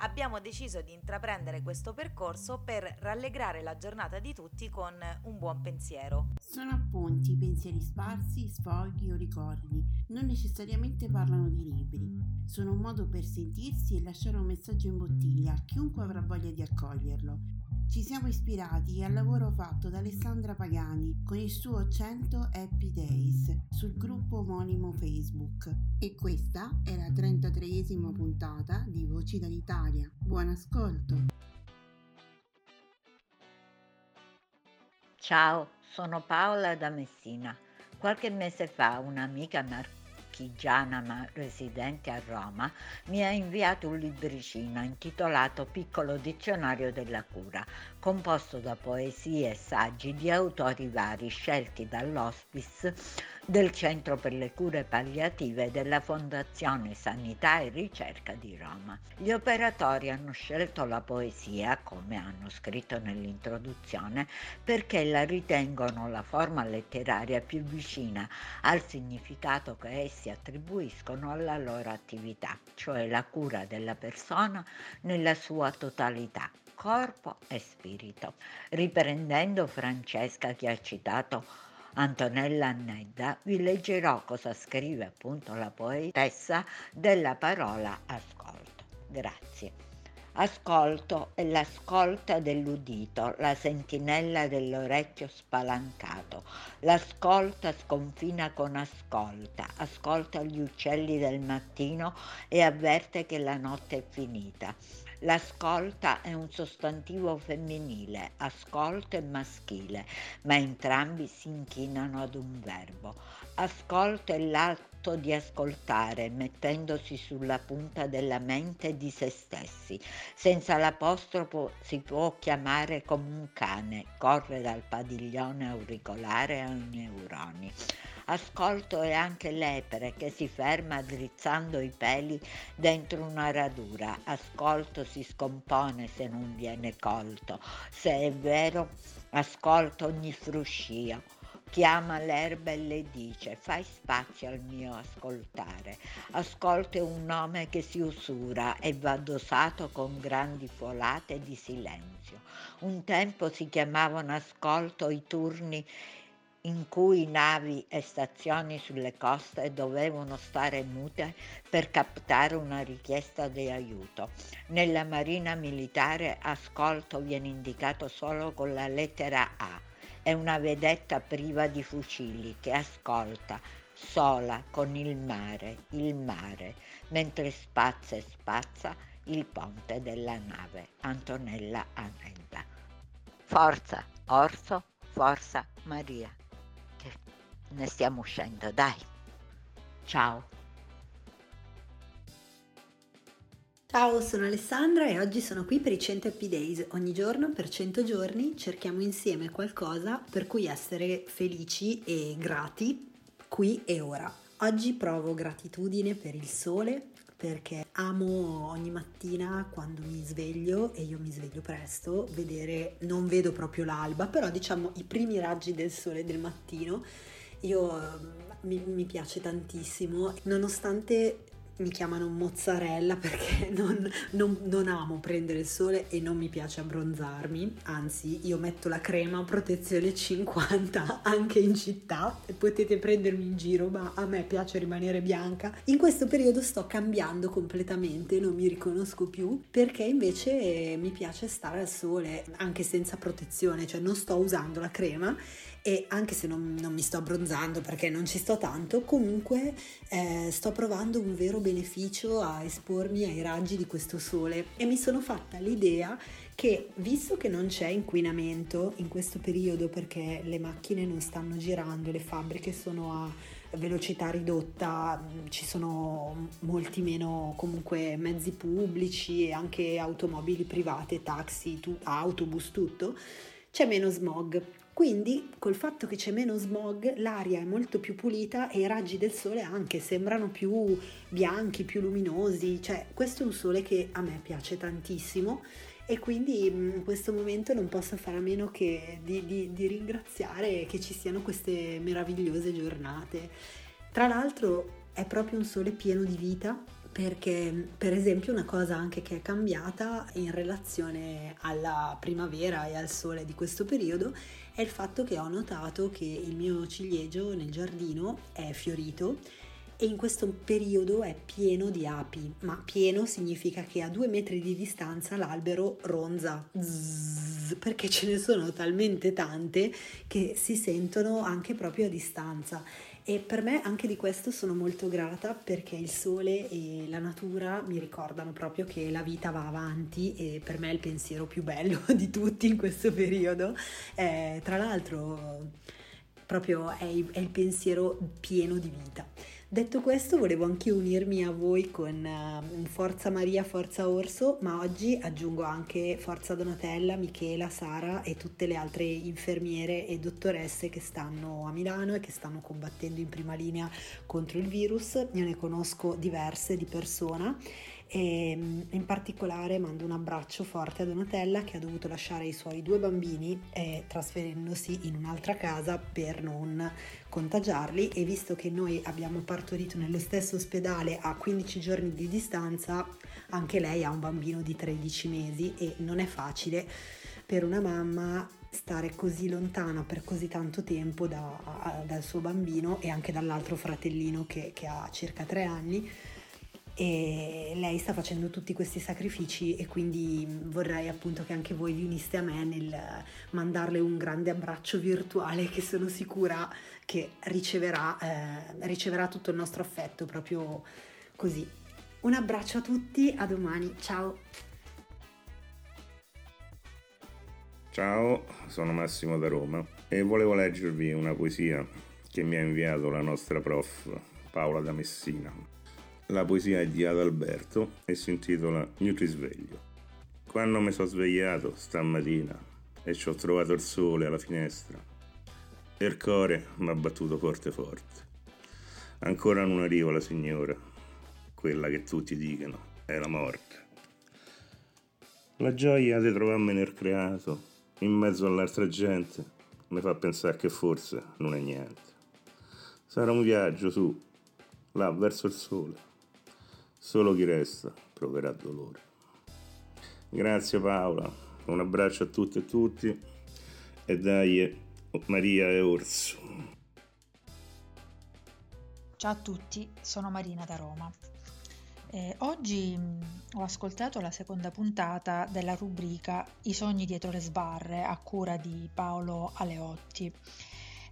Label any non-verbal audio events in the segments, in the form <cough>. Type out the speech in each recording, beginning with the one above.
abbiamo deciso di intraprendere questo percorso per rallegrare la giornata di tutti con un buon pensiero. Sono appunti, pensieri sparsi, sfoghi o ricordi, non necessariamente parlano di libri. Sono un modo per sentirsi e lasciare un messaggio in bottiglia a chiunque avrà voglia di accoglierlo. Ci siamo ispirati al lavoro fatto da Alessandra Pagani con il suo 100 Happy Days sul gruppo omonimo Facebook. E questa è la 33esima puntata di Voci dall'Italia. Buon ascolto! Ciao, sono Paola da Messina. Qualche mese fa un'amica marchigiana ma residente a Roma, mi ha inviato un libricino intitolato Piccolo dizionario della cura, composto da poesie e saggi di autori vari scelti dall'hospice del Centro per le cure palliative della Fondazione Sanità e Ricerca di Roma. Gli operatori hanno scelto la poesia, come hanno scritto nell'introduzione, perché la ritengono la forma letteraria più vicina al significato che essi attribuiscono alla loro attività, cioè la cura della persona nella sua totalità, corpo e spirito. Riprendendo Francesca che ha citato Antonella Annedda, vi leggerò cosa scrive appunto la poetessa della parola ascolto. Grazie. Ascolto è l'ascolta dell'udito, la sentinella dell'orecchio spalancato. L'ascolta sconfina con ascolta, ascolta gli uccelli del mattino e avverte che la notte è finita. L'ascolta è un sostantivo femminile, ascolto è maschile, ma entrambi si inchinano ad un verbo. Ascolto è l'atto di ascoltare, mettendosi sulla punta della mente di se stessi. Senza l'apostrofo si può chiamare come un cane, corre dal padiglione auricolare ai neuroni. Ascolto è anche l'epere che si ferma drizzando i peli dentro una radura. Ascolto si scompone se non viene colto. Se è vero, ascolto ogni fruscio chiama l'erba e le dice fai spazio al mio ascoltare. Ascolto è un nome che si usura e va dosato con grandi folate di silenzio. Un tempo si chiamavano ascolto i turni in cui navi e stazioni sulle coste dovevano stare mute per captare una richiesta di aiuto. Nella marina militare ascolto viene indicato solo con la lettera A. È una vedetta priva di fucili che ascolta sola con il mare, il mare, mentre spazza e spazza il ponte della nave. Antonella Anella. Forza, Orso, forza, Maria ne stiamo uscendo, dai. Ciao. Ciao, sono Alessandra e oggi sono qui per i 100 Happy Days. Ogni giorno per 100 giorni cerchiamo insieme qualcosa per cui essere felici e grati qui e ora. Oggi provo gratitudine per il sole, perché amo ogni mattina quando mi sveglio e io mi sveglio presto, vedere, non vedo proprio l'alba, però diciamo i primi raggi del sole del mattino, io mi, mi piace tantissimo, nonostante mi chiamano mozzarella perché <laughs> non, non, non, amo prendere il sole e non mi piace abbronzarmi, anzi io metto la crema protezione 50 anche in città e potete prendermi in giro ma a me piace rimanere bianca. In questo periodo sto cambiando completamente, non mi riconosco più perché invece mi piace stare al sole anche senza protezione, cioè non sto usando la crema e anche se non, non mi sto abbronzando perché non ci sto tanto, comunque eh, sto provando un vero beneficio a espormi ai raggi di questo sole e mi sono fatta l'idea che visto che non c'è inquinamento in questo periodo perché le macchine non stanno girando, le fabbriche sono a velocità ridotta, ci sono molti meno comunque mezzi pubblici e anche automobili private, taxi, tu, autobus, tutto, c'è meno smog. Quindi col fatto che c'è meno smog l'aria è molto più pulita e i raggi del sole anche sembrano più bianchi, più luminosi, cioè questo è un sole che a me piace tantissimo e quindi in questo momento non posso fare a meno che di, di, di ringraziare che ci siano queste meravigliose giornate. Tra l'altro è proprio un sole pieno di vita perché per esempio una cosa anche che è cambiata in relazione alla primavera e al sole di questo periodo è il fatto che ho notato che il mio ciliegio nel giardino è fiorito e in questo periodo è pieno di api, ma pieno significa che a due metri di distanza l'albero ronza, zzz, perché ce ne sono talmente tante che si sentono anche proprio a distanza. E per me anche di questo sono molto grata perché il sole e la natura mi ricordano proprio che la vita va avanti e per me è il pensiero più bello <laughs> di tutti in questo periodo. Eh, tra l'altro proprio è è il pensiero pieno di vita. Detto questo, volevo anche unirmi a voi con uh, Forza Maria, Forza Orso, ma oggi aggiungo anche Forza Donatella, Michela, Sara e tutte le altre infermiere e dottoresse che stanno a Milano e che stanno combattendo in prima linea contro il virus. Io ne conosco diverse di persona e mm, in particolare mando un abbraccio forte a Donatella che ha dovuto lasciare i suoi due bambini eh, trasferendosi in un'altra casa per non contagiarli. E visto che noi abbiamo partorito nello stesso ospedale a 15 giorni di distanza anche lei ha un bambino di 13 mesi e non è facile per una mamma stare così lontana per così tanto tempo da, dal suo bambino e anche dall'altro fratellino che, che ha circa 3 anni e lei sta facendo tutti questi sacrifici e quindi vorrei appunto che anche voi vi uniste a me nel mandarle un grande abbraccio virtuale che sono sicura che riceverà, eh, riceverà tutto il nostro affetto proprio così. Un abbraccio a tutti, a domani, ciao! Ciao, sono Massimo da Roma e volevo leggervi una poesia che mi ha inviato la nostra prof Paola da Messina. La poesia è di Adalberto e si intitola Nutrisveglio. Quando mi sono svegliato stamattina e ci ho trovato il sole alla finestra, il cuore mi ha battuto forte forte. Ancora non arriva la signora, quella che tutti dicono è la morte. La gioia di trovarmi nel creato, in mezzo all'altra gente, mi fa pensare che forse non è niente. Sarà un viaggio su, là verso il sole Solo chi resta proverà dolore. Grazie Paola, un abbraccio a tutti e tutti e dai Maria e Orso. Ciao a tutti, sono Marina da Roma. Eh, oggi mh, ho ascoltato la seconda puntata della rubrica I sogni dietro le sbarre a cura di Paolo Aleotti.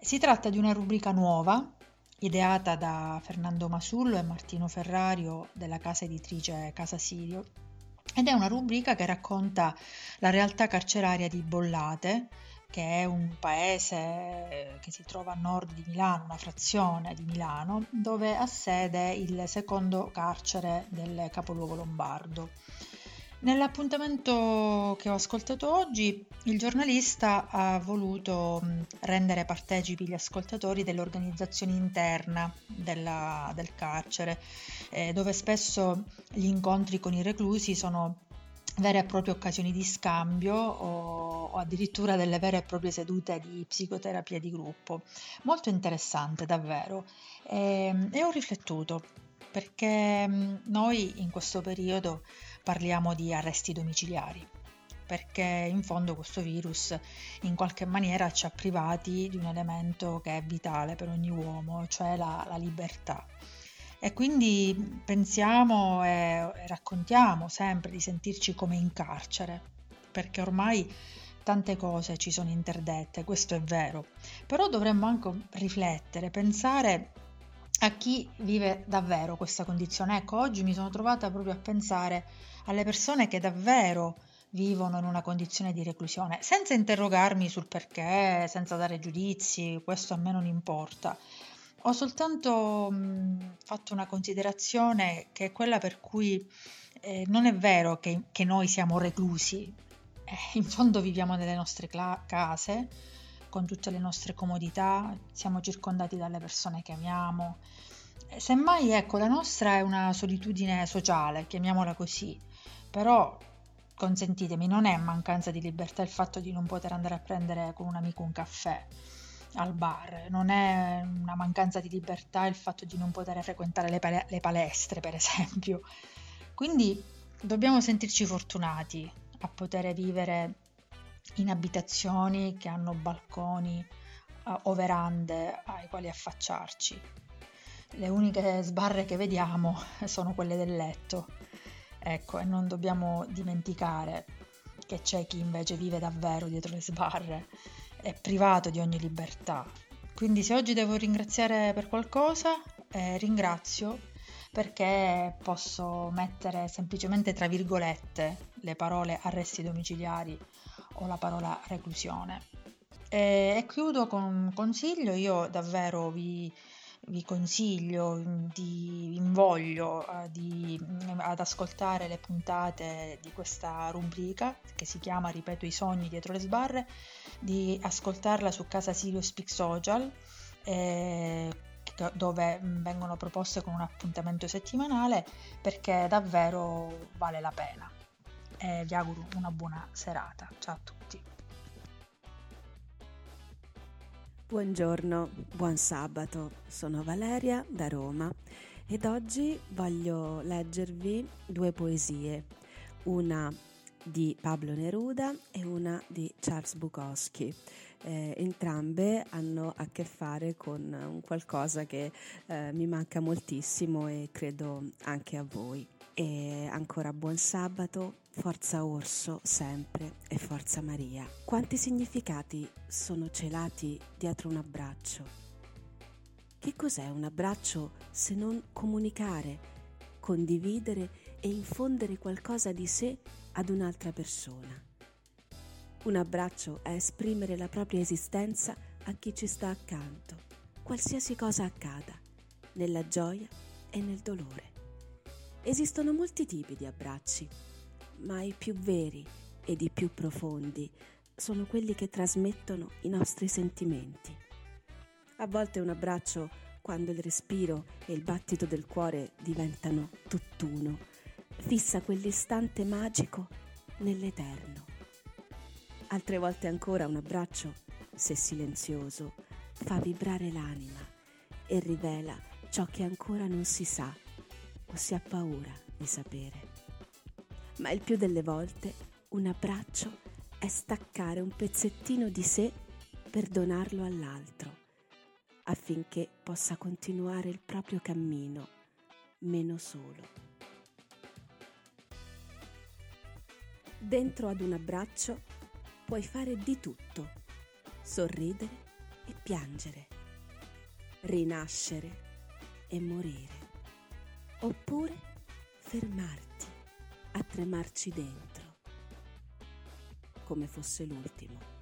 Si tratta di una rubrica nuova ideata da Fernando Masullo e Martino Ferrario della casa editrice Casa Sirio ed è una rubrica che racconta la realtà carceraria di Bollate, che è un paese che si trova a nord di Milano, una frazione di Milano, dove ha sede il secondo carcere del capoluogo lombardo. Nell'appuntamento che ho ascoltato oggi, il giornalista ha voluto rendere partecipi gli ascoltatori dell'organizzazione interna della, del carcere, eh, dove spesso gli incontri con i reclusi sono vere e proprie occasioni di scambio o, o, addirittura delle vere e proprie sedute di psicoterapia di gruppo. Molto interessante davvero. E, ehm, e ho riflettuto perché noi in questo periodo parliamo di arresti domiciliari, perché in fondo questo virus in qualche maniera ci ha privati di un elemento che è vitale per ogni uomo, cioè la, la libertà. E quindi pensiamo e raccontiamo sempre di sentirci come in carcere, perché ormai tante cose ci sono interdette, questo è vero, però dovremmo anche riflettere, pensare a chi vive davvero questa condizione. Ecco, oggi mi sono trovata proprio a pensare alle persone che davvero vivono in una condizione di reclusione, senza interrogarmi sul perché, senza dare giudizi, questo a me non importa. Ho soltanto mh, fatto una considerazione che è quella per cui eh, non è vero che, che, noi siamo reclusi, eh, in fondo viviamo nelle nostre cla- case, con tutte le nostre comodità, siamo circondati dalle persone che amiamo. Eh, semmai, ecco, la nostra è una solitudine sociale, chiamiamola così, però consentitemi, non è mancanza di libertà il fatto di non poter andare a prendere con un amico un caffè al bar, non è una mancanza di libertà il fatto di non poter frequentare le, pal- le palestre, per esempio. Quindi dobbiamo sentirci fortunati a poter vivere in abitazioni che hanno balconi o verande ai quali affacciarci. Le uniche sbarre che vediamo <laughs> sono quelle del letto. Ecco, e non dobbiamo dimenticare che c'è chi invece vive davvero dietro le sbarre, è privato di ogni libertà. Quindi se oggi devo ringraziare per qualcosa, eh, ringrazio perché posso mettere semplicemente tra virgolette le parole arresti domiciliari o la parola reclusione. E, e chiudo con un consiglio, io davvero vi, vi consiglio, vi invoglio uh, di, mm, ad ascoltare le puntate di questa rubrica che si chiama, ripeto, I sogni dietro le sbarre, di ascoltarla su Casa Sirio Speak Social. Eh, dove mm, vengono proposte con un appuntamento settimanale perché davvero vale la pena e vi auguro una buona serata. Ciao a tutti. Buongiorno, buon sabato, sono Valeria da Roma ed oggi voglio leggervi due poesie, una di Pablo Neruda e una di Charles Bukowski. Eh, entrambe hanno a che fare con un qualcosa che eh, mi manca moltissimo e credo anche a voi. E ancora buon sabato, forza Orso sempre e forza Maria. Quanti significati sono celati dietro un abbraccio? Che cos'è un abbraccio se non comunicare, condividere e infondere qualcosa di sé ad un'altra persona? Un abbraccio è esprimere la propria esistenza a chi ci sta accanto, qualsiasi cosa accada, nella gioia e nel dolore. Esistono molti tipi di abbracci, ma i più veri ed i più profondi sono quelli che trasmettono i nostri sentimenti. A volte un abbraccio, quando il respiro e il battito del cuore diventano tutt'uno, fissa quell'istante magico nell'eterno. Altre volte ancora un abbraccio, se silenzioso, fa vibrare l'anima e rivela ciò che ancora non si sa o si ha paura di sapere. Ma il più delle volte un abbraccio è staccare un pezzettino di sé per donarlo all'altro, affinché possa continuare il proprio cammino meno solo. Dentro ad un abbraccio puoi fare di tutto, sorridere e piangere, rinascere e morire oppure fermarti a tremarci dentro, come fosse l'ultimo.